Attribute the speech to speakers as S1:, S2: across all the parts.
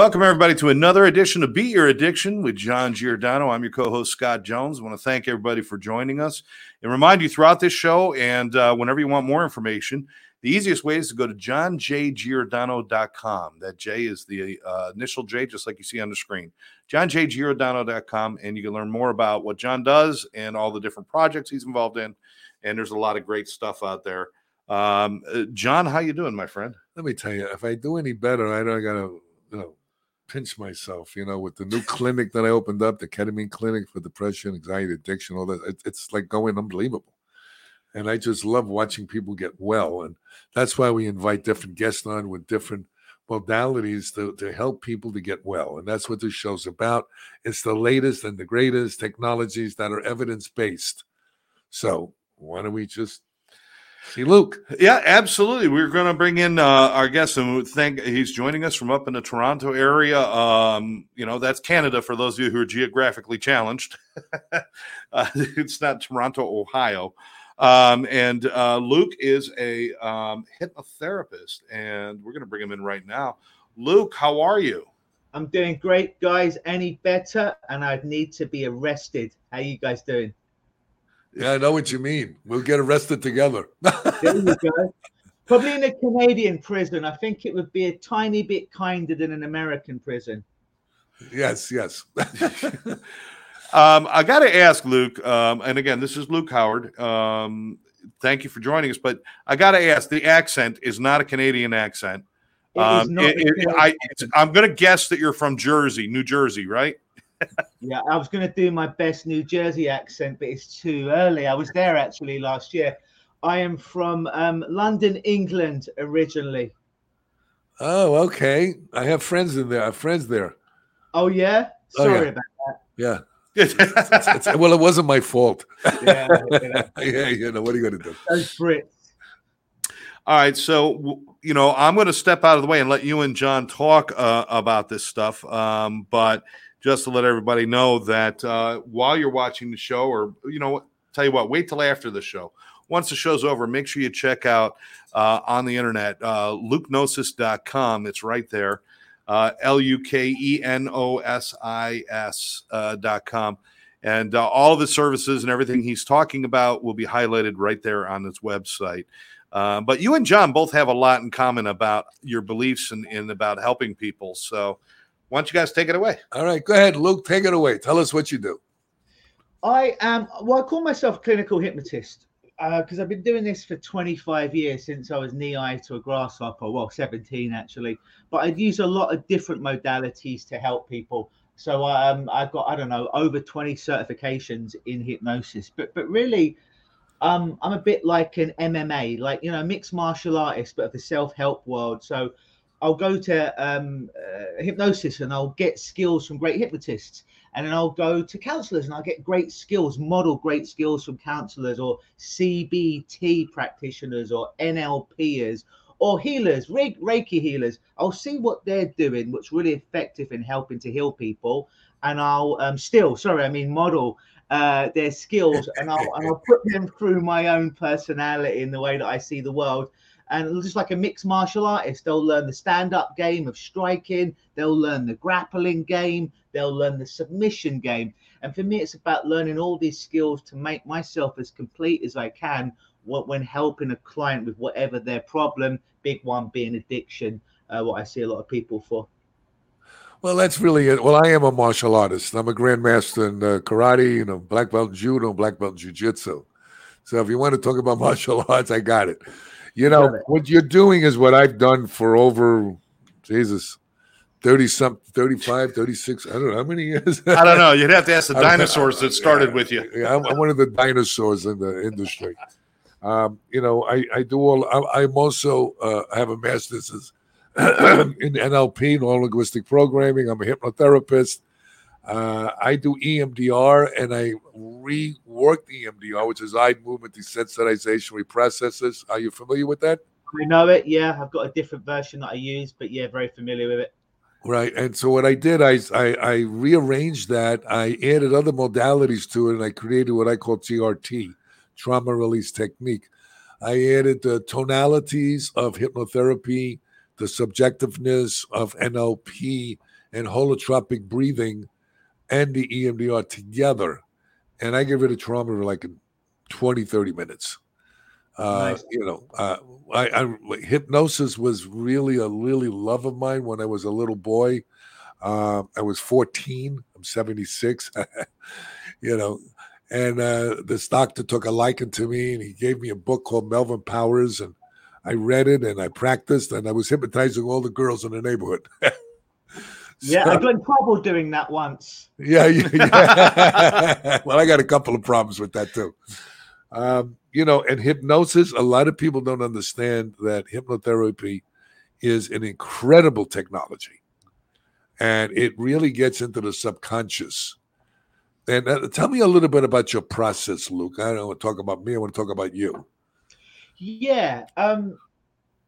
S1: Welcome, everybody, to another edition of Beat Your Addiction with John Giordano. I'm your co host, Scott Jones. I want to thank everybody for joining us and remind you throughout this show and uh, whenever you want more information, the easiest way is to go to johnjgiordano.com. That J is the uh, initial J, just like you see on the screen. johnjgiordano.com, and you can learn more about what John does and all the different projects he's involved in. And there's a lot of great stuff out there. Um, uh, John, how you doing, my friend?
S2: Let me tell you, if I do any better, I don't gotta, you know, pinch myself. You know, with the new clinic that I opened up, the ketamine clinic for depression, anxiety, addiction, all that. It, it's like going unbelievable, and I just love watching people get well, and that's why we invite different guests on with different modalities to, to help people to get well. And that's what this show's about. It's the latest and the greatest technologies that are evidence based. So why don't we just see Luke?
S1: Yeah, absolutely. We're going to bring in uh, our guest, and thank he's joining us from up in the Toronto area. Um, you know, that's Canada for those of you who are geographically challenged. uh, it's not Toronto, Ohio. Um, and uh, Luke is a um, hypnotherapist, and we're going to bring him in right now. Luke, how are you?
S3: I'm doing great, guys. Any better? And I'd need to be arrested. How you guys doing?
S2: Yeah, I know what you mean. We'll get arrested together.
S3: there you go. Probably in a Canadian prison. I think it would be a tiny bit kinder than an American prison.
S2: Yes, yes.
S1: um, I got to ask Luke, um, and again, this is Luke Howard. Um, thank you for joining us, but I got to ask the accent is not a Canadian accent. Um, it, it, I, I'm going to guess that you're from Jersey, New Jersey, right?
S3: Yeah, I was going to do my best New Jersey accent, but it's too early. I was there actually last year. I am from um, London, England, originally.
S2: Oh, okay. I have friends in there. I have friends there.
S3: Oh yeah. Sorry oh, yeah. about that.
S2: Yeah. it's, it's, it's, well, it wasn't my fault. Yeah, yeah. yeah, you know what are you going to do?
S3: Those Brits.
S1: All right, so you know I'm going to step out of the way and let you and John talk uh, about this stuff. Um, but just to let everybody know that uh, while you're watching the show, or you know, tell you what, wait till after the show. Once the show's over, make sure you check out uh, on the internet uh, lukenosis.com. It's right there. Uh, L U K E N O S I S uh. And uh, all the services and everything he's talking about will be highlighted right there on his website. Uh, but you and John both have a lot in common about your beliefs and, and about helping people. So why don't you guys take it away?
S2: All right, go ahead, Luke. Take it away. Tell us what you do.
S3: I am. Well, I call myself a clinical hypnotist because uh, I've been doing this for 25 years since I was knee high to a grasshopper. Well, 17 actually. But I've used a lot of different modalities to help people. So um, I've got I don't know over 20 certifications in hypnosis. But but really, um, I'm a bit like an MMA, like you know, mixed martial artist, but of the self-help world. So I'll go to um, uh, hypnosis and I'll get skills from great hypnotists. And then I'll go to counselors and I'll get great skills, model great skills from counselors or CBT practitioners or NLPers or healers, Reiki healers. I'll see what they're doing, what's really effective in helping to heal people. And I'll um, still, sorry, I mean, model uh, their skills and I'll, and I'll put them through my own personality in the way that I see the world and just like a mixed martial artist, they'll learn the stand up game of striking, they'll learn the grappling game, they'll learn the submission game. And for me, it's about learning all these skills to make myself as complete as I can when helping a client with whatever their problem, big one being addiction, uh, what I see a lot of people for.
S2: Well, that's really it. Well, I am a martial artist. I'm a grandmaster in uh, karate, you know, black belt in judo, black belt in jiu-jitsu. So if you want to talk about martial arts, I got it. You know, what you're doing is what I've done for over, Jesus, 30 something, 35, 36, I don't know how many years.
S1: I don't know. You'd have to ask the dinosaurs that started
S2: yeah,
S1: with you.
S2: Yeah, I'm, I'm, one of the dinosaurs in the industry. Um, you know, I, I do all, I, am also uh, have a master's in NLP, neuro linguistic programming. I'm a hypnotherapist. Uh, I do EMDR and I rework the EMDR, which is eye movement desensitization reprocesses. Are you familiar with that?
S3: I know it. Yeah, I've got a different version that I use, but yeah, very familiar with it.
S2: Right. And so what I did, I, I, I rearranged that. I added other modalities to it, and I created what I call TRT, trauma release technique. I added the tonalities of hypnotherapy the subjectiveness of NLP and holotropic breathing and the EMDR together. And I get rid of trauma in like in 20, 30 minutes. Uh,
S3: Nice.
S2: You know, uh, I, I hypnosis was really a really love of mine when I was a little boy. Uh, I was 14. I'm 76. you know, and uh, this doctor took a liking to me, and he gave me a book called Melvin Powers, and I read it and I practiced, and I was hypnotizing all the girls in the neighborhood.
S3: Yeah, I got in trouble doing that once.
S2: yeah, yeah, yeah. well, I got a couple of problems with that too. Um, you know, and hypnosis, a lot of people don't understand that hypnotherapy is an incredible technology. And it really gets into the subconscious. And uh, tell me a little bit about your process, Luke. I don't want to talk about me, I want to talk about you.
S3: Yeah. Um,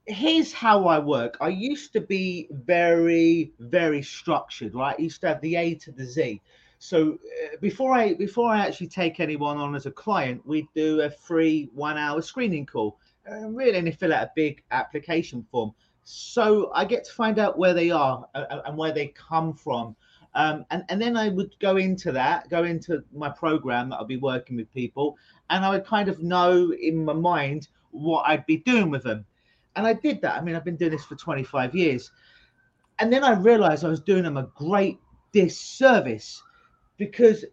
S3: here's how I work. I used to be very, very structured, right? I used to have the A to the Z. So uh, before I before I actually take anyone on as a client, we do a free one hour screening call. Uh, really, and they fill out a big application form. So I get to find out where they are uh, and where they come from. Um, and, and then I would go into that, go into my program that I'll be working with people, and I would kind of know in my mind what I'd be doing with them. And I did that. I mean, I've been doing this for 25 years. And then I realized I was doing them a great disservice because,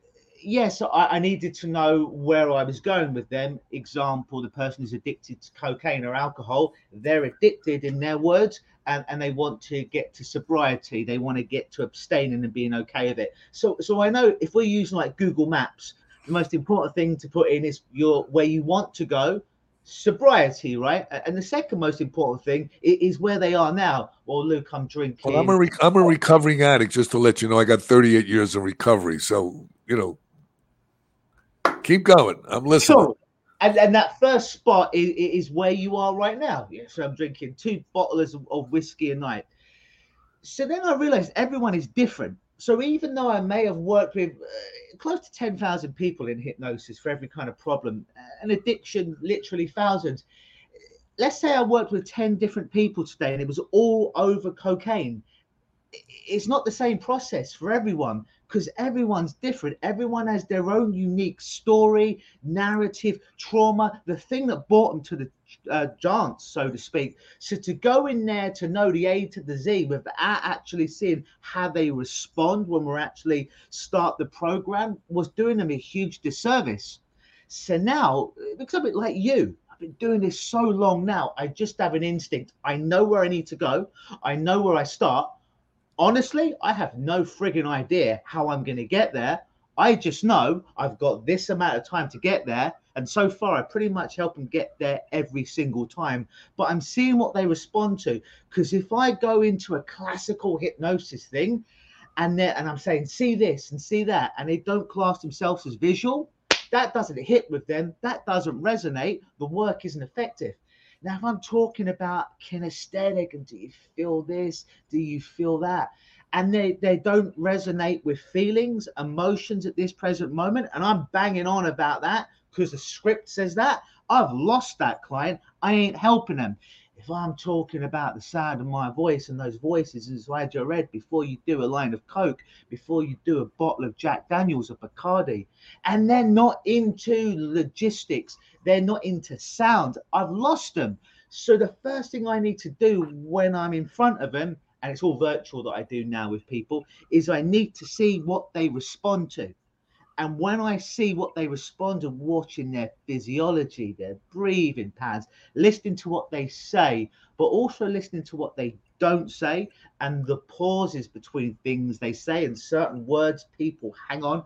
S3: yes, I, I needed to know where I was going with them. Example, the person who's addicted to cocaine or alcohol, they're addicted in their words. And, and they want to get to sobriety. They want to get to abstaining and being okay with it. So, so I know if we're using like Google Maps, the most important thing to put in is your where you want to go, sobriety, right? And the second most important thing is where they are now. Well, Luke, I'm drinking.
S2: Well, I'm a, re- I'm a recovering addict, just to let you know. I got 38 years of recovery. So, you know, keep going. I'm listening.
S3: Sure. And, and that first spot is, is where you are right now. Yeah, so I'm drinking two bottles of, of whiskey a night. So then I realized everyone is different. So even though I may have worked with uh, close to 10,000 people in hypnosis for every kind of problem, uh, an addiction, literally thousands. Let's say I worked with 10 different people today and it was all over cocaine. It's not the same process for everyone because everyone's different. Everyone has their own unique story, narrative, trauma, the thing that brought them to the uh, dance, so to speak. So to go in there to know the A to the Z without actually seeing how they respond when we're actually start the program was doing them a huge disservice. So now, because I'm a bit like you, I've been doing this so long now, I just have an instinct. I know where I need to go. I know where I start. Honestly, I have no frigging idea how I'm going to get there. I just know I've got this amount of time to get there. And so far, I pretty much help them get there every single time. But I'm seeing what they respond to. Because if I go into a classical hypnosis thing and, and I'm saying, see this and see that, and they don't class themselves as visual, that doesn't hit with them. That doesn't resonate. The work isn't effective. Now, if I'm talking about kinesthetic and do you feel this? Do you feel that? And they, they don't resonate with feelings, emotions at this present moment. And I'm banging on about that because the script says that. I've lost that client. I ain't helping them. If I'm talking about the sound of my voice and those voices, as I just read, before you do a line of Coke, before you do a bottle of Jack Daniels or Bacardi, and they're not into logistics, they're not into sound, I've lost them. So the first thing I need to do when I'm in front of them, and it's all virtual that I do now with people, is I need to see what they respond to. And when I see what they respond to, watching their physiology, their breathing patterns, listening to what they say, but also listening to what they don't say and the pauses between things they say and certain words people hang on.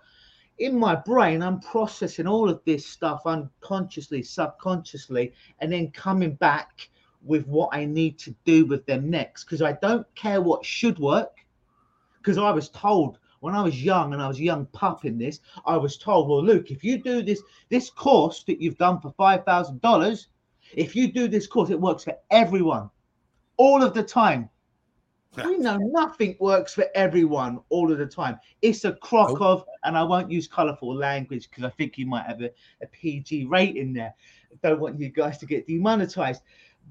S3: In my brain, I'm processing all of this stuff unconsciously, subconsciously, and then coming back with what I need to do with them next. Because I don't care what should work. Because I was told when I was young and I was a young pup in this, I was told, well, Luke, if you do this this course that you've done for five thousand dollars, if you do this course, it works for everyone, all of the time. we know nothing works for everyone all of the time. It's a crock
S2: Nope.
S3: of, and I won't use colourful language because I think you might have a, a PG rating there. I don't want you guys to get demonetized.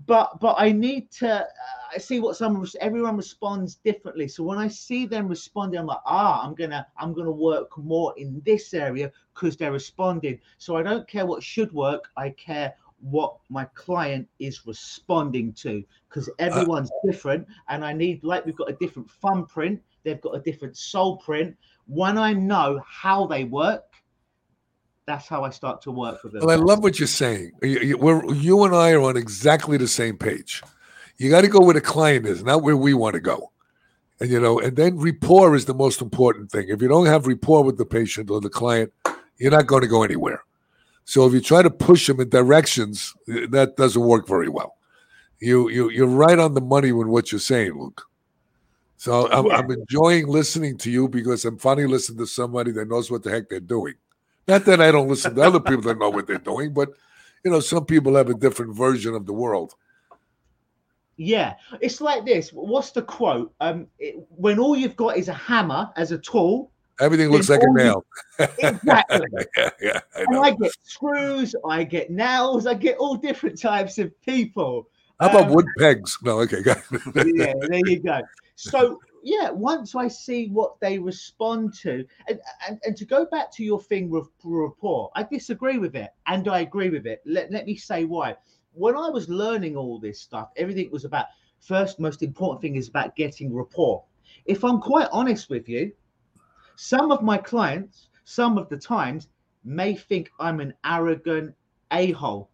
S3: But but I need to uh, see what some everyone responds differently. So when I see them responding, I'm like, ah, I'm gonna I'm gonna work more in this area because they're responding. So I don't care what should work. I care what my client is responding to because uh, everyone's uh, different, and I need like we've got a different thumbprint. They've got a different soul print. When I know how they work, that's how I start to work with them.
S2: Well, I love what you're saying. We're, you and I are on exactly the same page. You got to go where the client is, not where we want to go. And you know, and then rapport is the most important thing. If you don't have rapport with the patient or the client, you're not going to go anywhere. So if you try to push them in directions, uh, that doesn't work very well. You you you're right on the money with what you're saying, Luke. So I'm, yeah. I'm enjoying listening to you because I'm finally listening to somebody that knows what the heck they're doing. Not that I don't listen to other people that know what they're doing, but you know, some people have a different version of the world.
S3: Yeah, it's like this. What's the quote? Um, it, when all you've got is a hammer as a tool,
S2: everything looks like a nail.
S3: exactly. yeah, yeah. I, and I get screws, I get nails, I get all different types of people.
S2: How about um, wood pegs? No, okay,
S3: yeah, there you go. So yeah, once I see what they respond to, and, and, and to go back to your thing with rapport, I disagree with it, and I agree with it. Let, let me say why. When I was learning all this stuff, everything was about first, most important thing is about getting rapport. If I'm quite honest with you, some of my clients, some of the times, may think I'm an arrogant a hole.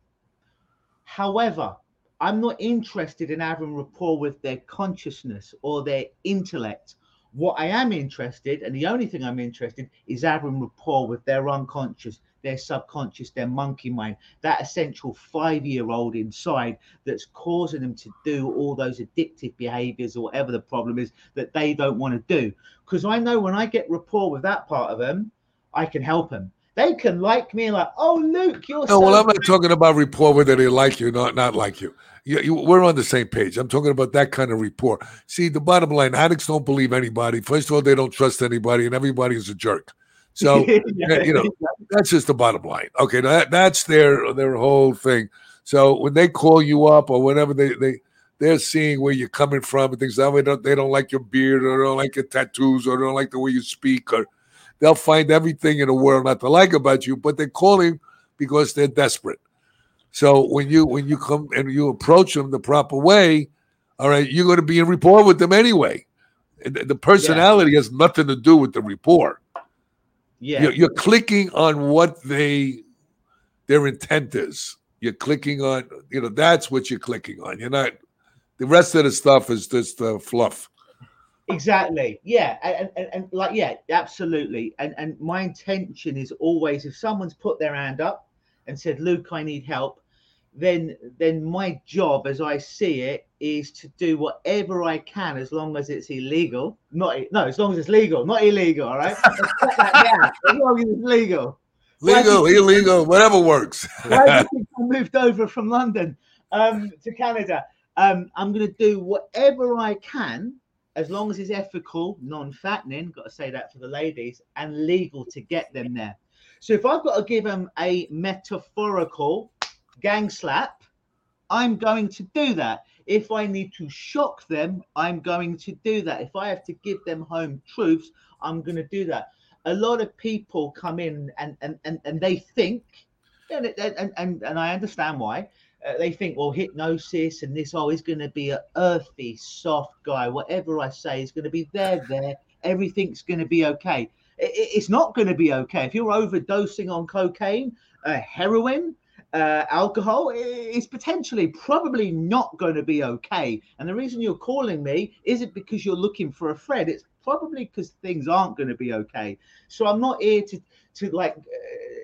S3: However, I'm not interested in having rapport with their consciousness or their intellect. What I am interested, and the only thing I'm interested is having rapport with their unconscious, their subconscious, their monkey mind, that essential five year old inside that's causing them to do all those addictive behaviors or whatever the problem is that they don't want to do. Because I know when I get rapport with that part of them, I can help them. They can like me like, oh, Luke, you're.
S2: No, so well, I'm not talking about rapport whether they like you, not not like you. You, you. We're on the same page. I'm talking about that kind of rapport. See, the bottom line: addicts don't believe anybody. First of all, they don't trust anybody, and everybody is a jerk. So yeah. Eh, you know that's just the bottom line. Okay, that that's their their whole thing. So when they call you up or whenever they they they're seeing where you're coming from and things that way, they don't like your beard or they don't like your tattoos or they don't like the way you speak or they'll find everything in the world not to like about you, but they're calling because they're desperate. So when you when you come and you approach them the proper way, all right, you're going to be in rapport with them anyway. The personality yeah. has nothing to do with the rapport. Yeah, you're, you're, clicking on what they their intent is. You're clicking on, you know, that's what you're clicking on. You're not. The rest of the stuff is just uh, fluff.
S3: Exactly. Yeah. And, and, and like, yeah, absolutely. And and my intention is always if someone's put their hand up and said, Luke, I need help, then then my job as I see it is to do whatever I can as long as it's illegal. Not no, as long as it's legal, not illegal, all right? as long as it's legal.
S2: Legal, illegal, whatever works.
S3: why do you think I moved over from London um, to Canada? Um, I'm going to do whatever I can as long as it's ethical, non-fattening, got to say that for the ladies, and legal to get them there. So if I've got to give them a metaphorical gang slap, I'm going to do that. If I need to shock them, I'm going to do that. If I have to give them home truths, I'm going to do that. A lot of people come in and and and, and they think, and, and and and I understand why uh, they think, well, hypnosis and this, oh, he's going to be an earthy, soft guy. Whatever I say is going to be there, there. Everything's going to be okay. It, it's not going to be okay. If you're overdosing on cocaine, uh, heroin, uh, alcohol, it's potentially probably not going to be okay. And the reason you're calling me isn't because you're looking for a friend. It's probably because things aren't going to be okay. So I'm not here to to like uh,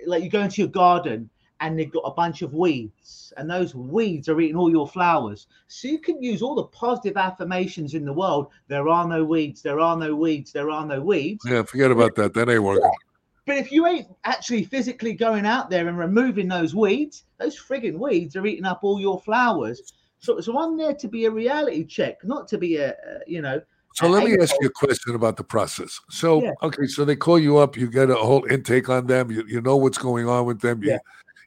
S3: like you go into your garden and they've got a bunch of weeds, and those weeds are eating all your flowers. So you can use all the positive affirmations in the world. There are no weeds. There are no weeds. There are no weeds.
S2: Yeah, forget about that. That ain't working.
S3: But if you ain't actually physically going out there and removing those weeds, those frigging weeds are eating up all your flowers. So, so I'm there to be a reality check, not to be a, a you know.
S2: So let me ask you a question about the process. So, yeah. okay, so they call you up, you get a whole intake on them, you, you know what's going on with them, you, yeah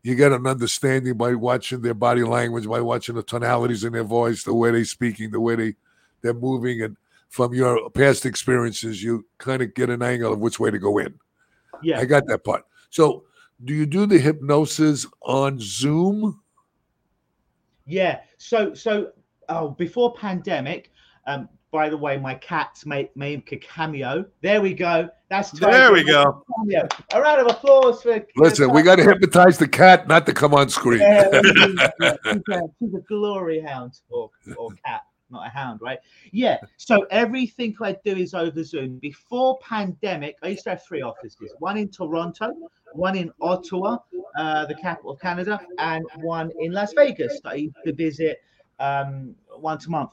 S2: you get an understanding by watching their body language, by watching the tonalities in their voice, the way they're speaking, the way they they're moving, and from your past experiences, you kind of get an angle of which way to go in.
S3: Yeah,
S2: I got that part. So, do you do the hypnosis on Zoom?
S3: yeah. So so oh, before pandemic, um, by the way, my cats make make a cameo. There we go. That's
S1: There we go.
S3: Cameo. A round of applause for.
S2: Listen, we got to hypnotize the cat, not to come on screen.
S3: Yeah, yeah, she's, a, she's a glory hound or, or cat, not a hound, right? Yeah. So everything I do is over Zoom. Before pandemic, I used to have three offices: one in Toronto, one in Ottawa, uh, the capital of Canada, and one in Las Vegas that I used to visit um, once a month.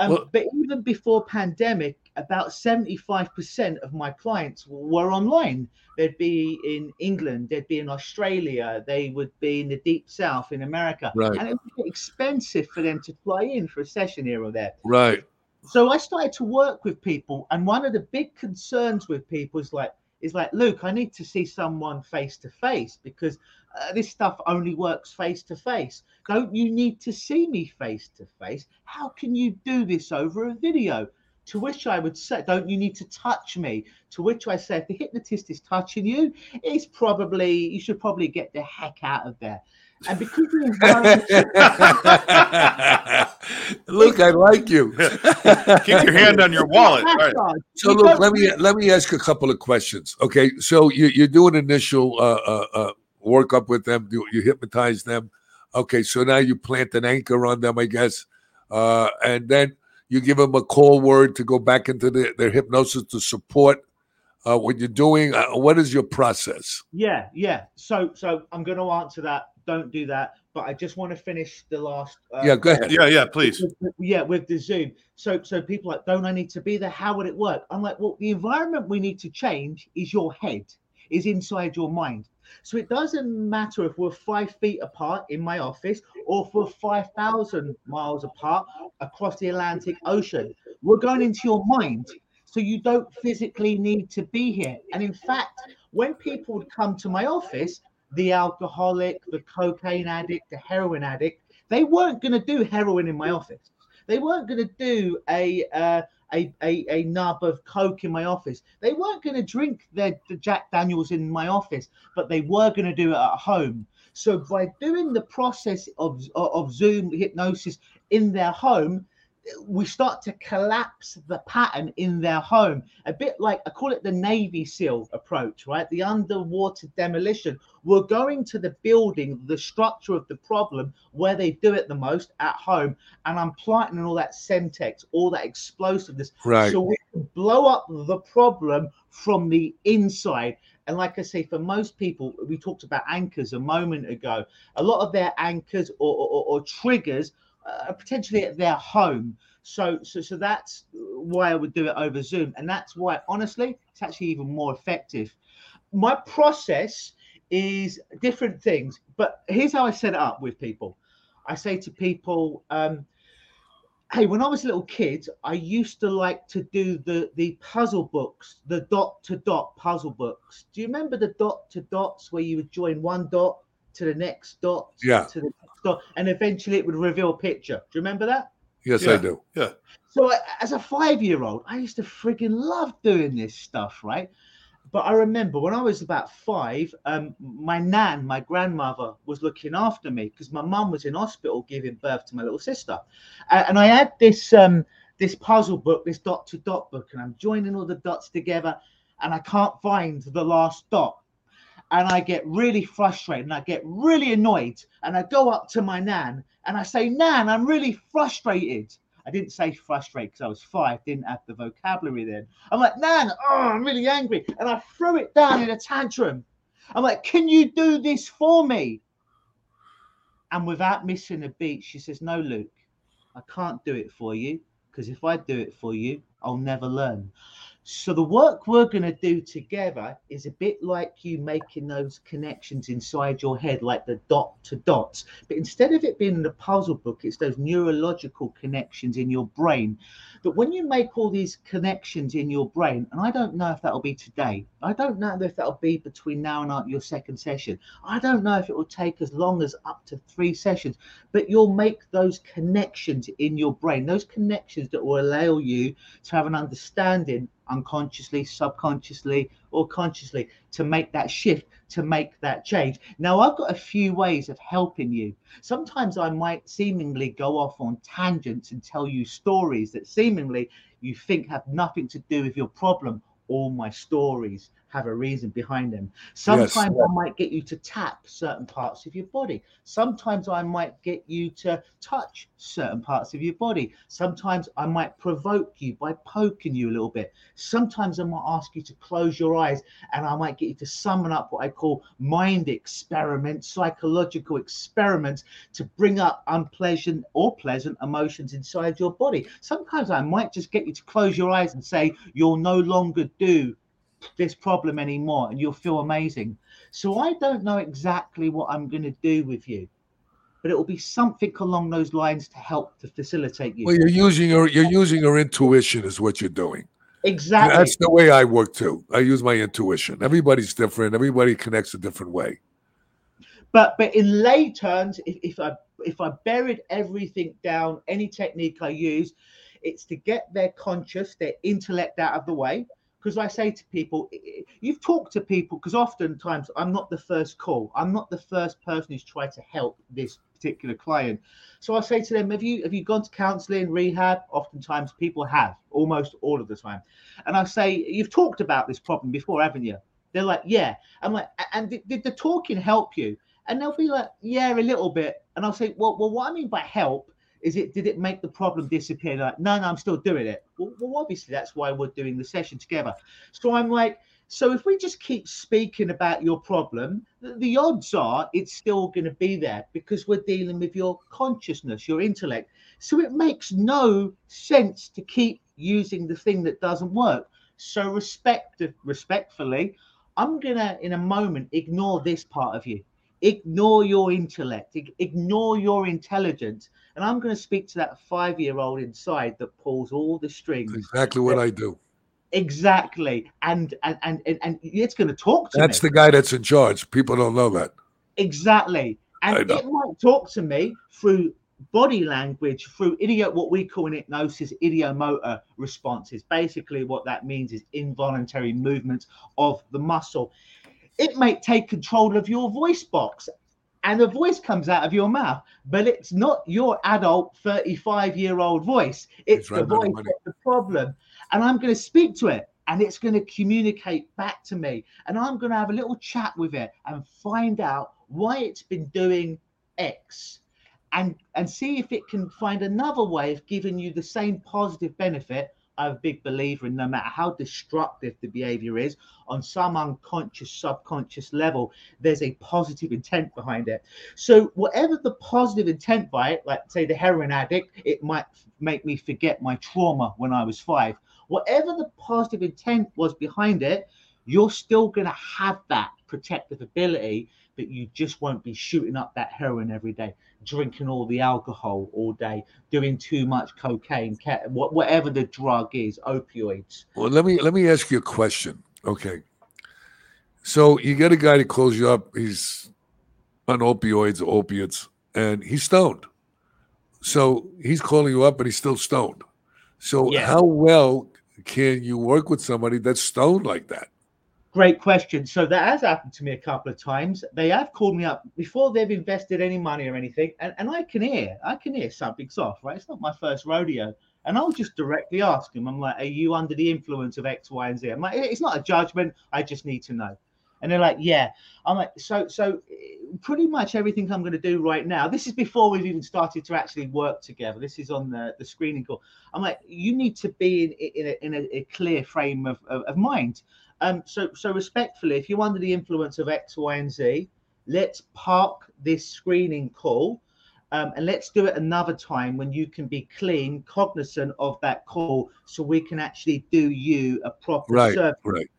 S3: Um,
S2: Well-
S3: but even before pandemic, about 75% of my clients were online. They'd be in England, they'd be in Australia, they would be in the deep south in America.
S2: Right.
S3: And it would be expensive for them to fly in for a session here or there.
S2: Right.
S3: So I started to work with people, and one of the big concerns with people is like, is like, Luke, I need to see someone face to face because uh, this stuff only works face to face. Don't you need to see me face to face? How can you do this over a video? To which I would say, don't you need to touch me? To which I say, if the hypnotist is touching you, it's probably you should probably get the heck out of there. And because the environment
S2: Luke, I like you.
S1: Keep your hand on your wallet. All right.
S2: So
S3: You
S2: look, let me let me ask a couple of questions. Okay, so you you do an initial uh, uh, uh, workup with them. You, you hypnotize them. Okay, so now you plant an anchor on them, I guess, uh, and then you give them a call word to go back into the, their hypnosis to support uh, what you're doing. Uh, what is your process?
S3: Yeah, yeah. So, so I'm going to answer that. Don't do that. But I just want to finish the last. Uh,
S2: Yeah, go ahead.
S1: Yeah, yeah, please.
S3: with- with- yeah, with the Zoom. So, so people are like, don't I need to be there? How would it work? I'm like, well, the environment we need to change is your head, is inside your mind. So it doesn't matter if we're five feet apart in my office or if we're 5,000 miles apart across the Atlantic Ocean. We're going into your mind. So you don't physically need to be here. And in fact, when people would come to my office, the alcoholic, the cocaine addict, the heroin addict, they weren't going to do heroin in my office. They weren't going to do a, uh, a, a a nub of coke in my office. They weren't going to drink their the Jack Daniels in my office, but they were going to do it at home. So by doing the process of of Zoom hypnosis in their home, we start to collapse the pattern in their home. A bit like I call it the Navy SEAL approach, right? The underwater demolition. We're going to the building, the structure of the problem where they do it the most at home, and I'm planting all that semtex, all that explosiveness,
S2: Right.
S3: so we can blow up the problem from the inside. And like I say, for most people, we talked about anchors a moment ago. A lot of their anchors or, or, or triggers uh, potentially at their home. So, so, so that's why I would do it over Zoom, and that's why, honestly, it's actually even more effective. My process is different things, but here's how I set it up with people. I say to people, um, hey when i was a little kid i used to like to do the the puzzle books the dot to dot puzzle books do you remember the dot to dots where you would join one dot to the next dot
S2: Yeah.
S3: to the next dot and eventually it would reveal a picture do you remember that
S2: Yes,
S1: Yeah.
S2: I do. Yeah.
S3: So I- as a five year old, I used to friggin' love doing this stuff, right? But I remember when I was about five, um, my nan, my grandmother, was looking after me because my mum was in hospital giving birth to my little sister, and, and I had this um, this puzzle book, this dot to dot book, and I'm joining all the dots together, and I can't find the last dot. And I get really frustrated and I get really annoyed. And I go up to my nan and I say, Nan, I'm really frustrated. I didn't say frustrated because I was five, didn't have the vocabulary then. I'm like, Nan, oh, I'm really angry. And I threw it down in a tantrum. I'm like, Can you do this for me? And without missing a beat, she says, No, Luke, I can't do it for you because if I do it for you, I'll never learn. So the work we're going to do together is a bit like you making those connections inside your head, like the dot to dots. But instead of it being in the puzzle book, it's those neurological connections in your brain. But when you make all these connections in your brain, and I don't know if that'll be today, I don't know if that'll be between now and your second session. I don't know if it will take as long as up to three sessions, but you'll make those connections in your brain, those connections that will allow you to have an understanding unconsciously, subconsciously, or consciously to make that shift, to make that change. Now, I've got a few ways of helping you. Sometimes I might seemingly go off on tangents and tell you stories that seemingly you think have nothing to do with your problem. All my stories have a reason behind them. Sometimes yes. I might get you to tap certain parts of your body. Sometimes I might get you to touch certain parts of your body. Sometimes I might provoke you by poking you a little bit. Sometimes I might ask you to close your eyes and I might get you to summon up what I call mind experiments, psychological experiments to bring up unpleasant or pleasant emotions inside your body. Sometimes I might just get you to close your eyes and say, You'll no longer do this problem anymore and you'll feel amazing. So I don't know exactly what I'm going to do with you, but it will be something along those lines to help to facilitate you.
S2: Well, you're using your you're using your intuition is what you're doing.
S3: Exactly.
S2: That's the way I work too. I use my intuition. Everybody's different. Everybody connects a different way.
S3: But but in lay terms, if, if I if I buried everything down, any technique I use, it's to get their conscious, their intellect out of the way because I say to people, you've talked to people because oftentimes I'm not the first call. I'm not the first person who's tried to help this particular client. So I say to them, have you have you gone to counselling, rehab? Oftentimes people have, almost all of the time. And I say, you've talked about this problem before, haven't you? They're like, yeah. I'm like, and did, did the talking help you? And they'll be like, yeah, a little bit. And I'll say, well, well, what I mean by help is it did it make the problem disappear? Like, no, no, I'm still doing it. Well, well, obviously that's why we're doing the session together. So I'm like, so if we just keep speaking about your problem, the odds are it's still going to be there because we're dealing with your consciousness, your intellect. So it makes no sense to keep using the thing that doesn't work. So respect respectfully, I'm gonna in a moment ignore this part of you ignore your intellect, ignore your intelligence. And I'm going to speak to that five year old inside that pulls all the strings.
S2: Exactly what I do.
S3: Exactly. And and and and, and it's going to talk to me.
S2: That's
S3: me.
S2: the guy that's in charge. People don't know that.
S3: Exactly. And it might talk to me through body language, through idiot, what we call in hypnosis, ideomotor responses. Basically, what that means is involuntary movements of the muscle it might take control of your voice box and a voice comes out of your mouth, but it's not your adult 35 year old voice. It's, the voice of the problem. And I'm going to speak to it and it's going to communicate back to me. And I'm going to have a little chat with it and find out why it's been doing X and, and see if it can find another way of giving you the same positive benefit I'm a big believer in no matter how destructive the behavior is, on some unconscious, subconscious level, there's a positive intent behind it. So, whatever the positive intent by it, like say the heroin addict, it might make me forget my trauma when I was five. Whatever the positive intent was behind it, you're still going to have that protective ability, but you just won't be shooting up that heroin every day drinking all the alcohol all day, doing too much cocaine, whatever the drug is, opioids.
S2: Well, let me let me ask you a question. Okay, so you get a guy to calls you up. He's on opioids, opiates, and he's stoned. So he's calling you up, but he's still stoned. So yeah. how well can you work with somebody that's stoned like that?
S3: Great question. So that has happened to me a couple of times. They have called me up before they've invested any money or anything, and, and I can hear, I can hear something's off, right? It's not my first rodeo. And I'll just directly ask them, I'm like, are you under the influence of X, Y, and Z? I'm like, it's not a judgment. I just need to know. And they're like, yeah. I'm like, so, so pretty much everything I'm going to do right now. This is before we've even started to actually work together. This is on the, the screening call. I'm like, you need to be in, in, a, in a, a clear frame of, of, of mind. Um, so, so respectfully, if you're under the influence of X, Y, and Z, let's park this screening call Um, and let's do it another time when you can be clean, cognizant of that call, so we can actually do you a proper
S2: Right,
S3: service.
S2: right.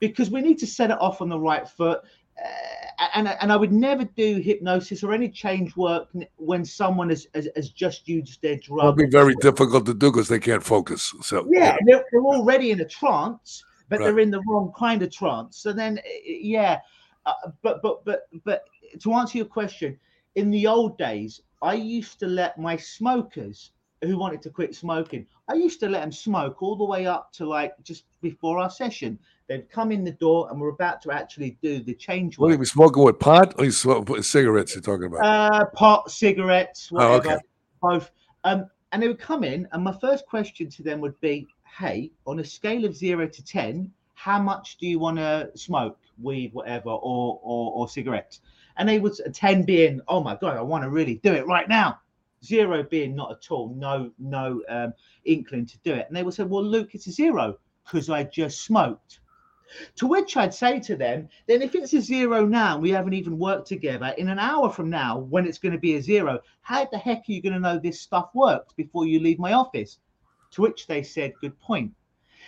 S3: Because we need to set it off on the right foot. Uh, and and I would never do hypnosis or any change work when someone has, has, has just used their drug.
S2: It'll be very difficult to do because they can't focus. So
S3: Yeah, they're, they're already in a trance, but
S2: Right.
S3: they're in the wrong kind of trance. So then, eh, yeah, uh, but but but but to answer your question, in the old days, I used to let my smokers who wanted to quit smoking, I used to let them smoke all the way up to like just before our session. They'd come in the door and we're about to actually do the change
S2: What are you smoking with pot or you smoke cigarettes? You're talking about?
S3: Uh, pot, cigarettes,
S2: Oh,
S3: whatever,
S2: okay.
S3: both. Um, and they would come in, and my first question to them would be, "Hey, on a scale of zero to ten, how much do you want to smoke, weed, whatever, or or, or cigarettes?" And they would ten being, "Oh my god, I want to really do it right now." Zero being not at all, no no um, inkling to do it. And they would say, "Well, Luke, it's a zero because I just smoked." To which I'd say to them, then if it's a zero now, we haven't even worked together, in an hour from now, when it's going to be a zero, how the heck are you going to know this stuff works before you leave my office? To which they said, good point.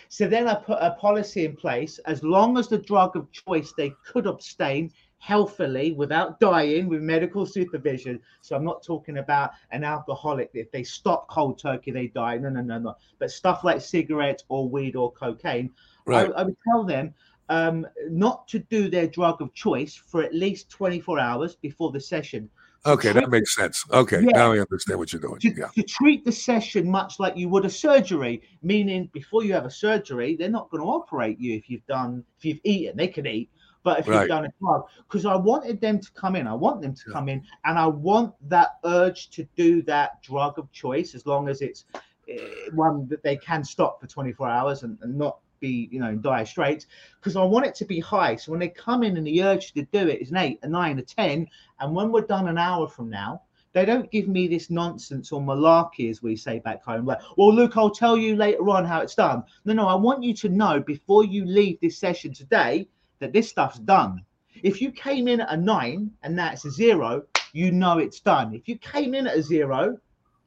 S3: So then I put a policy in place as long as the drug of choice they could abstain healthily without dying with medical supervision. So I'm not talking about an alcoholic. If they stop cold turkey, they die. No, no, no, no. But stuff like cigarettes or weed or cocaine,
S2: Right.
S3: I, I would tell them um, not to do their drug of choice for at least 24 hours before the session.
S2: Okay, that makes sense. Okay,
S3: Yeah.
S2: now I understand what you're doing.
S3: To,
S2: Yeah.
S3: to treat the session much like you would a surgery, meaning before you have a surgery, they're not going to operate you if you've done, if you've eaten, they can eat. But if
S2: Right.
S3: you've done a drug, because I wanted them to come in, I want them to
S2: Yeah.
S3: come in, and I want that urge to do that drug of choice as long as it's uh, one that they can stop for 24 hours and, and not be, you know, in dire straits. Because I want it to be high. So when they come in and the urge to do it is an eight, a nine, a 10, and when we're done an hour from now, they don't give me this nonsense or malarkey, as we say back home. Like, well, Luke, I'll tell you later on how it's done. No, no, I want you to know before you leave this session today that this stuff's done. If you came in at a nine and that's a zero, you know it's done. If you came in at a zero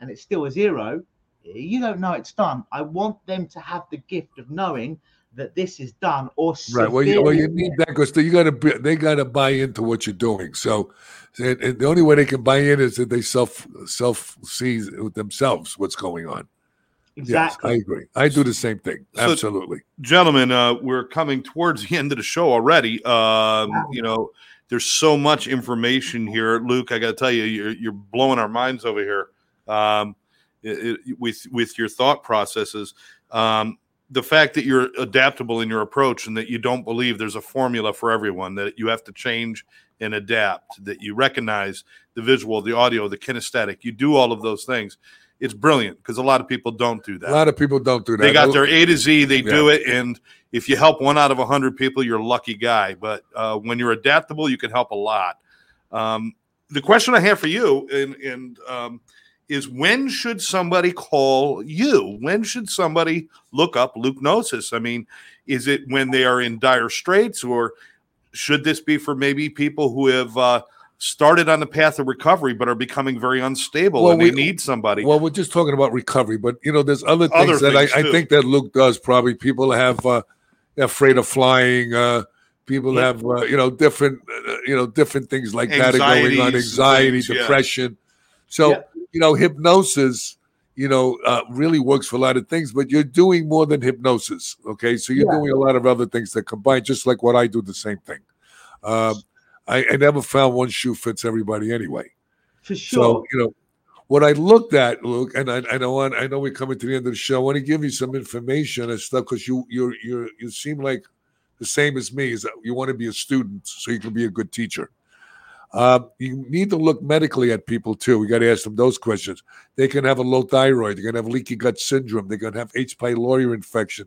S3: and it's still a zero, you don't know it's done. I want them to have the gift of knowing that this is done or
S2: Right. Well, you, well, you need that because you got to they got to buy into what you're doing. So, and, and the only way they can buy in is that they self self see with themselves what's going on.
S3: exactly.
S2: Yes, I agree. I do the same thing.
S1: So-
S2: Absolutely.
S1: gentlemen uh we're coming towards the end of the show already um you know there's so much information here luke i gotta tell you you're, you're blowing our minds over here um it, it- with with your thought processes um the fact that you're adaptable in your approach and that you don't believe there's a formula for everyone that you have to change and adapt that you recognize the visual the audio the kinesthetic you do all of those things it's brilliant because a lot of people don't do that
S2: A lot of people don't do that.
S1: they got their A to Z. They do it, and if you help one out of a hundred people, you're a lucky guy. But uh, when you're adaptable, you can help a lot. Um, the question I have for you, and, and um, is when should somebody call you? When should somebody look up Lukenosis? I mean, is it when they are in dire straits, or should this be for maybe people who have uh, started on the path of recovery but are becoming very unstable
S2: Well,
S1: and they
S2: we-
S1: need somebody?
S2: Well, we're just talking about recovery, but you know, there's other things
S1: Other
S2: that
S1: things,
S2: I, I think that Luke does. Probably people have uh, afraid of flying. Uh, people
S1: Yeah.
S2: have uh, you know different uh, you know different things like that are going on. Anxiety,
S1: things, yeah.
S2: depression. So
S3: Yeah.
S2: You know, hypnosis. You know, uh, really works for a lot of things, but you're doing more than hypnosis. Okay, so you're
S3: Yeah.
S2: doing a lot of other things that combine, just like what I do. The same thing. Um, I, I never found one shoe fits everybody anyway.
S3: for sure.
S2: So you know what I looked at, Luke, and I, I know I know we're coming to the end of the show. I want to give you some information and stuff because you you you you seem like the same as me. Is that you want to be a student so you can be a good teacher. Um, you need to look medically at people too. We got to ask them those questions. They can have a low thyroid. They can have leaky gut syndrome. They can have H. pylori infection,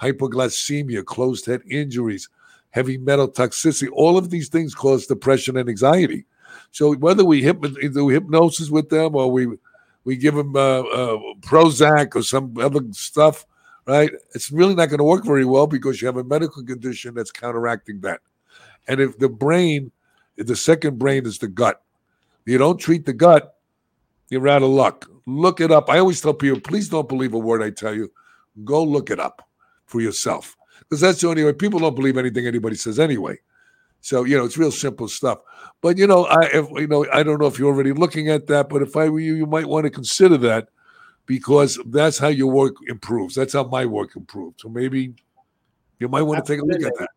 S2: hypoglycemia, closed head injuries, heavy metal toxicity. All of these things cause depression and anxiety. So whether we do hypnosis with them or we we give them uh, uh, Prozac or some other stuff, right? It's really not going to work very well because you have a medical condition that's counteracting that. And if the brain, the second brain is the gut, you don't treat the gut, you're out of luck. Look it up. I always tell people, please don't believe a word I tell you. Go look it up for yourself. Because that's the only way people don't believe anything anybody says anyway. So, you know, it's real simple stuff. But you know, I if, you know, I don't know if you're already looking at that, but if I were you, you might want to consider that because that's how your work improves. That's how my work improves. So maybe you might want to take a look at that.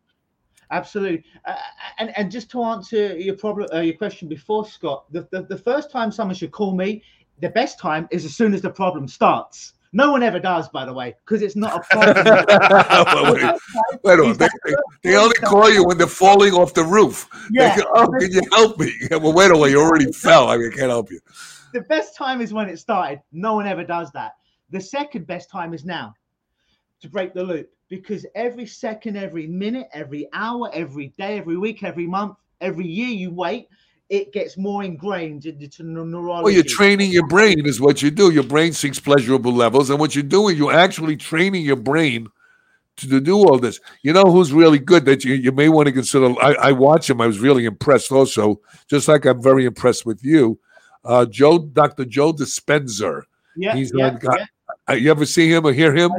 S3: Absolutely, uh, and and just to answer your problem, uh, your question before, Scott, the, the the first time someone should call me, the best time is as soon as the problem starts. No one ever does, by the way, because it's not a problem.
S2: wait, wait a minute. They, they, they, only call you when they're falling off the roof. Yeah. Go, oh, can you help me? Well, wait a minute. You already fell. I mean, I can't help you.
S3: The best time is when it started. No one ever does that. The second best time is now to break the loop because every second, every minute, every hour, every day, every week, every month, every year you wait, it gets more ingrained into neurology.
S2: Well, you're training your brain, is what you do. Your brain seeks pleasurable levels, and what you're doing, you're actually training your brain to, to do all this. You know who's really good that you, you may want to consider? I, I watch him. I was really impressed, also, just like I'm very impressed with you. Uh, Joe, Dr. Joe Dispenza.
S3: Yeah, he's yeah, on, yeah.
S2: You ever see him or hear him?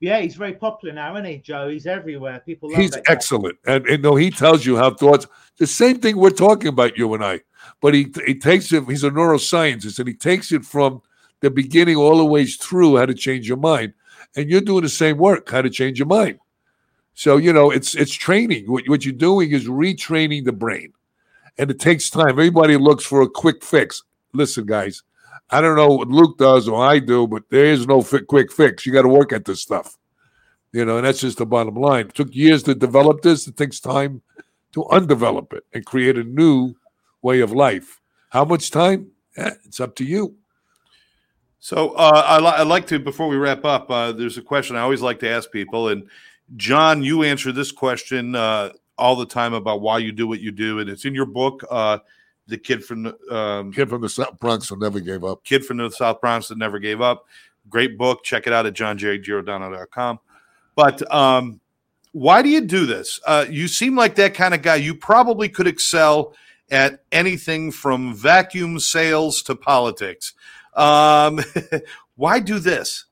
S3: Yeah, he's very popular now, isn't he, Joe? He's everywhere. People love
S2: He's excellent. And, and no, he tells you how thoughts, the same thing we're talking about, you and I. But he, he takes it, he's a neuroscientist, and he takes it from the beginning all the way through how to change your mind. And you're doing the same work, how to change your mind. So, you know, it's it's training. What, what you're doing is retraining the brain. And it takes time. Everybody looks for a quick fix. Listen, guys, I don't know what Luke does or I do, but there is no quick fix. You got to work at this stuff, you know, and that's just the bottom line. It took years to develop this. It takes time to undevelop it and create a new way of life. How much time? Eh, it's up to you.
S1: So uh, I li- I'd like to before we wrap up. Uh, there's a question I always like to ask people, and John, you answer this question uh, all the time about why you do what you do, and it's in your book uh, the kid from the um,
S2: kid from the South Bronx who never gave up.
S1: Kid from the South Bronx that never gave up. Great book. Check it out at johnjerrygiordano.com. But um, why do you do this? Uh, you seem like that kind of guy. You probably could excel at anything from vacuum sales to politics. Um, why do this?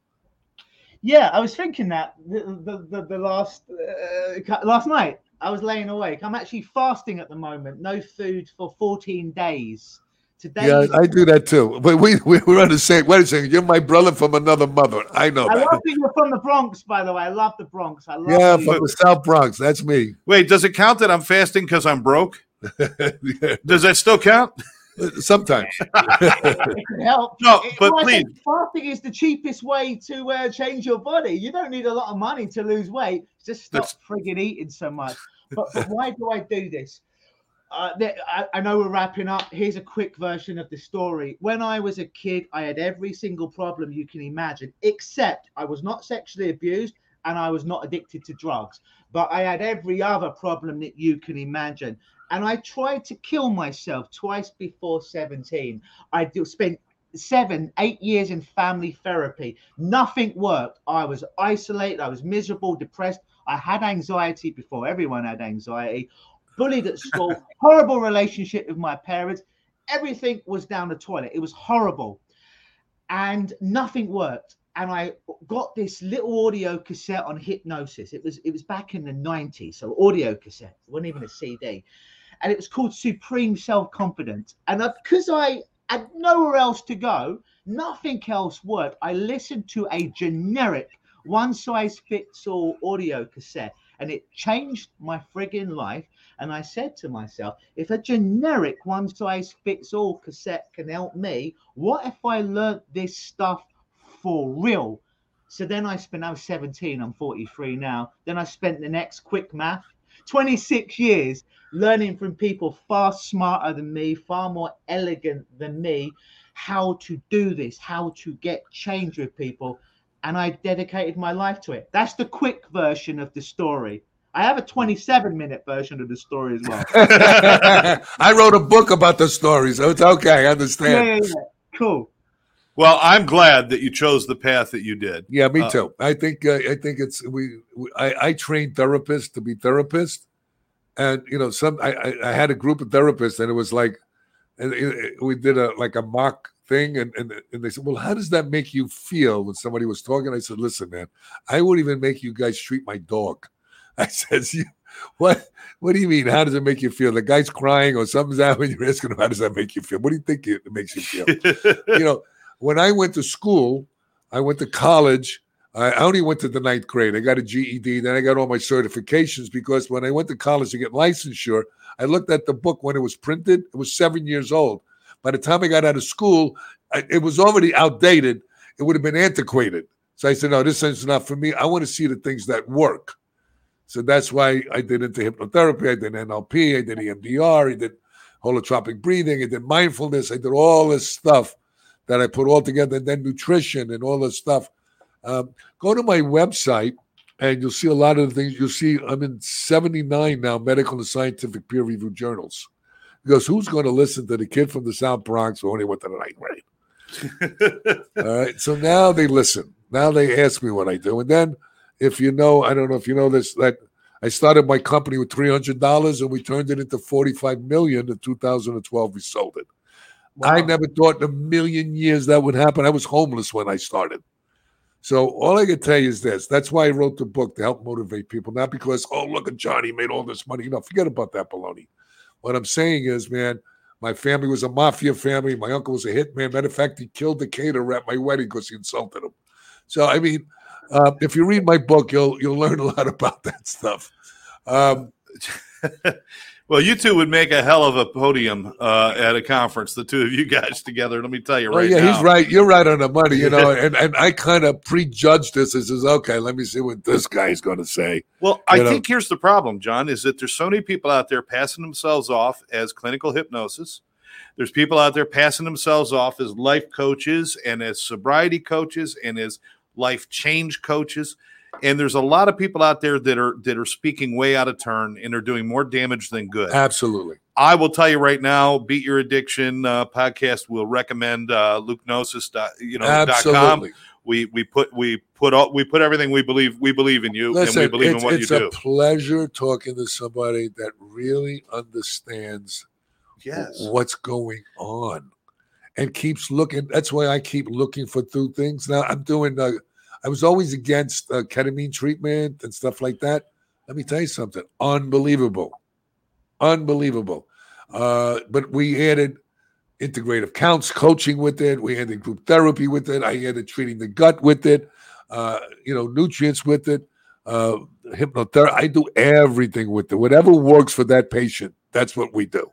S3: Yeah, I was thinking that the the, the, the last uh, last night. I was laying awake. I'm actually fasting at the moment. No food for 14 days. Today,
S2: yeah, I do that too. But we, we we're on the same. Wait a second, you're my brother from another mother. I know.
S3: I
S2: that.
S3: love that you're from the Bronx, by the way. I love the Bronx. I love
S2: yeah, you. from the South Bronx. That's me.
S1: Wait, does it count that I'm fasting because I'm broke? Does that still count?
S2: Sometimes
S3: it can help.
S1: No, but well, please.
S3: Fasting is the cheapest way to uh, change your body. You don't need a lot of money to lose weight. Just stop That's... frigging eating so much. But, but why do I do this? Uh, I, I, know we're wrapping up. Here's a quick version of the story. When I was a kid, I had every single problem you can imagine, except I was not sexually abused and I was not addicted to drugs. But I had every other problem that you can imagine. And I tried to kill myself twice before 17. I do, spent seven, eight years in family therapy. Nothing worked. I was isolated. I was miserable, depressed. I had anxiety before everyone had anxiety. Bullied at school, horrible relationship with my parents. Everything was down the toilet. It was horrible. And nothing worked. And I got this little audio cassette on hypnosis. It was it was back in the 90s, so audio cassette. It wasn't even a CD. And it was called Supreme Self-Confidence. And because I had nowhere else to go, nothing else worked. I listened to a generic one size fits all audio cassette and it changed my frigging life. And I said to myself, if a generic one size fits all cassette can help me, what if I learnt this stuff for real? So then I spent, I was 17, I'm 43 now. Then I spent the next quick math 26 years learning from people far smarter than me, far more elegant than me, how to do this, how to get change with people. And I dedicated my life to it. That's the quick version of the story. I have a 27 minute version of the story as well.
S2: I wrote a book about the story, so it's okay. I understand.
S3: Yeah, yeah, yeah. Cool.
S1: Well, I'm glad that you chose the path that you did.
S2: Yeah, me uh, too. I think uh, I think it's we. we I, I train therapists to be therapists, and you know, some I, I, I had a group of therapists, and it was like, and it, it, we did a like a mock thing, and, and and they said, "Well, how does that make you feel?" When somebody was talking, I said, "Listen, man, I wouldn't even make you guys treat my dog." I says, "You what? What do you mean? How does it make you feel? The guy's crying or something's happening. You're asking him, how does that make you feel? What do you think it makes you feel? you know, when I went to school, I went to college. I only went to the ninth grade. I got a GED. Then I got all my certifications because when I went to college to get licensure, I looked at the book when it was printed. It was seven years old. By the time I got out of school, it was already outdated. It would have been antiquated. So I said, no, this is not for me. I want to see the things that work. So that's why I did into hypnotherapy. I did NLP. I did EMDR. I did holotropic breathing. I did mindfulness. I did all this stuff that I put all together, and then nutrition and all this stuff. Um, go to my website, and you'll see a lot of the things. You'll see I'm in 79 now medical and scientific peer reviewed journals. Because who's going to listen to the kid from the South Bronx who only went to the ninth grade? all right. So now they listen. Now they ask me what I do. And then if you know, I don't know if you know this, that I started my company with three hundred dollars and we turned it into 45 million in 2012. We sold it. Wow. I never thought in a million years that would happen. I was homeless when I started. So all I can tell you is this. That's why I wrote the book to help motivate people, not because, oh, look at Johnny made all this money. No, forget about that baloney. What I'm saying is, man, my family was a mafia family. My uncle was a hitman. Matter of fact, he killed the caterer at my wedding because he insulted him. So I mean, uh, if you read my book, you'll you'll learn a lot about that stuff. Um,
S1: well, you two would make a hell of a podium uh, at a conference, the two of you guys together. Let me tell you right now.
S2: yeah,
S1: now.
S2: he's right. You're right on the money, you know. and and I kind of prejudged this as says, okay, let me see what this guy's going to say.
S1: Well, I think here's the problem, John, is that there's so many people out there passing themselves off as clinical hypnosis. There's people out there passing themselves off as life coaches and as sobriety coaches and as life change coaches and there's a lot of people out there that are that are speaking way out of turn and are doing more damage than good
S2: absolutely
S1: i will tell you right now beat your addiction uh, podcast will recommend uh lukenosis you know absolutely. com. we we put we put all we put everything we believe we believe in you
S2: Listen,
S1: and we believe
S2: in
S1: what you do
S2: it's a pleasure talking to somebody that really understands yes. what's going on and keeps looking that's why i keep looking for through things now i'm doing uh, I was always against uh, ketamine treatment and stuff like that. Let me tell you something unbelievable. Unbelievable. Uh, but we added integrative counts coaching with it. We added group therapy with it. I added treating the gut with it, uh, you know, nutrients with it, uh, hypnotherapy. I do everything with it. Whatever works for that patient, that's what we do.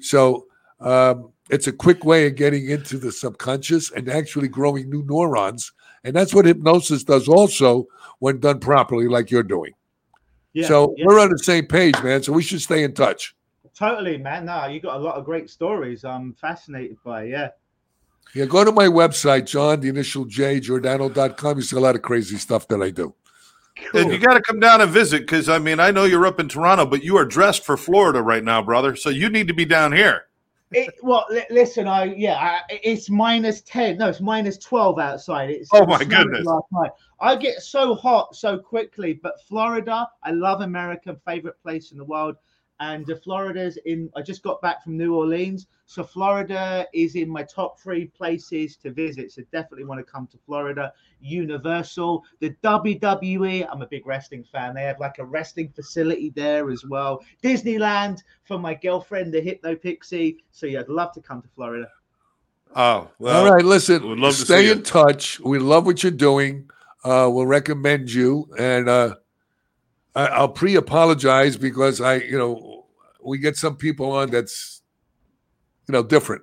S2: So um, it's a quick way of getting into the subconscious and actually growing new neurons and that's what hypnosis does also when done properly, like you're doing. Yeah, so yeah. we're on the same page, man. So we should stay in touch.
S3: Totally, man. No, you got a lot of great stories. I'm fascinated by, yeah.
S2: Yeah, go to my website, John, the initial J, Giordano.com. You see a lot of crazy stuff that I do.
S1: Cool. And you got to come down and visit because I mean, I know you're up in Toronto, but you are dressed for Florida right now, brother. So you need to be down here.
S3: It, well, listen, I yeah, I, it's minus ten. No, it's minus twelve outside. It's
S1: oh my goodness.
S3: Last night. I get so hot so quickly, but Florida, I love America, favorite place in the world and uh, Florida's in. I just got back from New Orleans, so Florida is in my top three places to visit. So definitely want to come to Florida. Universal, the WWE. I'm a big wrestling fan. They have like a wrestling facility there as well. Disneyland for my girlfriend, the Hypno Pixie. So yeah, I'd love to come to Florida.
S1: Oh, well,
S2: all right. Listen, love stay in touch. We love what you're doing. Uh, we'll recommend you and. uh I, will pre-apologize because I, you know, we get some people on that's, you know, different.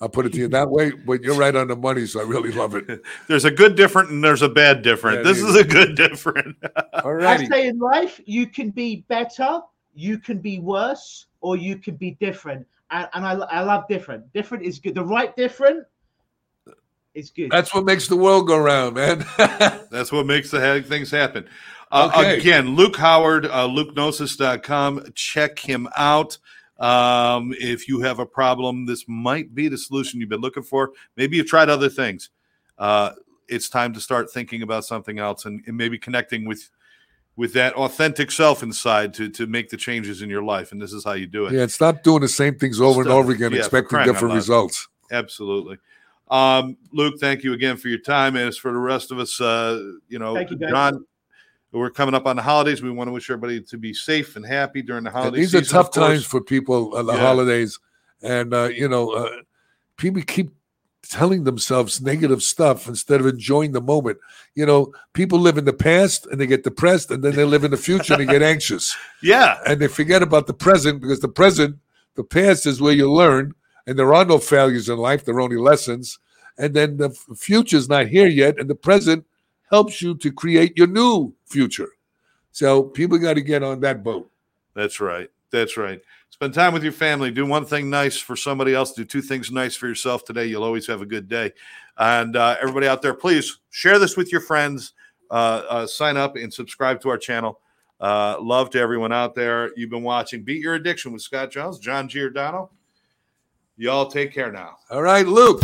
S2: I'll put it to you that way, but you're right on the money, so I really love it.
S1: there's a good different and there's a bad different. Yeah, this is a good different.
S3: All right. I say in life, you can be better, you can be worse, or you can be different. And, and I, I love different. Different is good. The right different is good.
S2: That's what makes the world go round, man.
S1: That's what makes the things happen. Uh, okay. Again, Luke Howard, uh, lukenosis.com. Check him out. Um, if you have a problem, this might be the solution you've been looking for. Maybe you've tried other things. Uh, it's time to start thinking about something else and, and, maybe connecting with with that authentic self inside to to make the changes in your life. And this is how you do it.
S2: Yeah, stop doing the same things over and over again, yeah, expecting different results.
S1: Absolutely. Um, Luke, thank you again for your time. And as for the rest of us, uh, you know,
S3: Thank you.
S1: John, we're coming up on the holidays. We want to wish everybody to be safe and happy during the
S2: holidays.
S1: holiday
S2: these are tough times for people at the
S1: Yeah.
S2: holidays, and uh, you know, uh, people keep telling themselves negative stuff instead of enjoying the moment. You know, people live in the past and they get depressed, and then they live in the future and they get anxious,
S1: Yeah,
S2: and they forget about the present because the present, the past is where you learn, and there are no failures in life; there are only lessons. And then the f- future's not here yet, and the present helps you to create your new future. So people got to get on that boat.
S1: that's right. That's right. Spend time with your family. Do one thing nice for somebody else. Do two things nice for yourself today. You'll always have a good day. And uh, everybody out there, please share this with your friends. Uh, uh, sign up and subscribe to our channel. Uh, love to everyone out there. You've been watching Beat Your Addiction with Scott Jones, John Giordano. Y'all take care now.
S2: All right, Luke.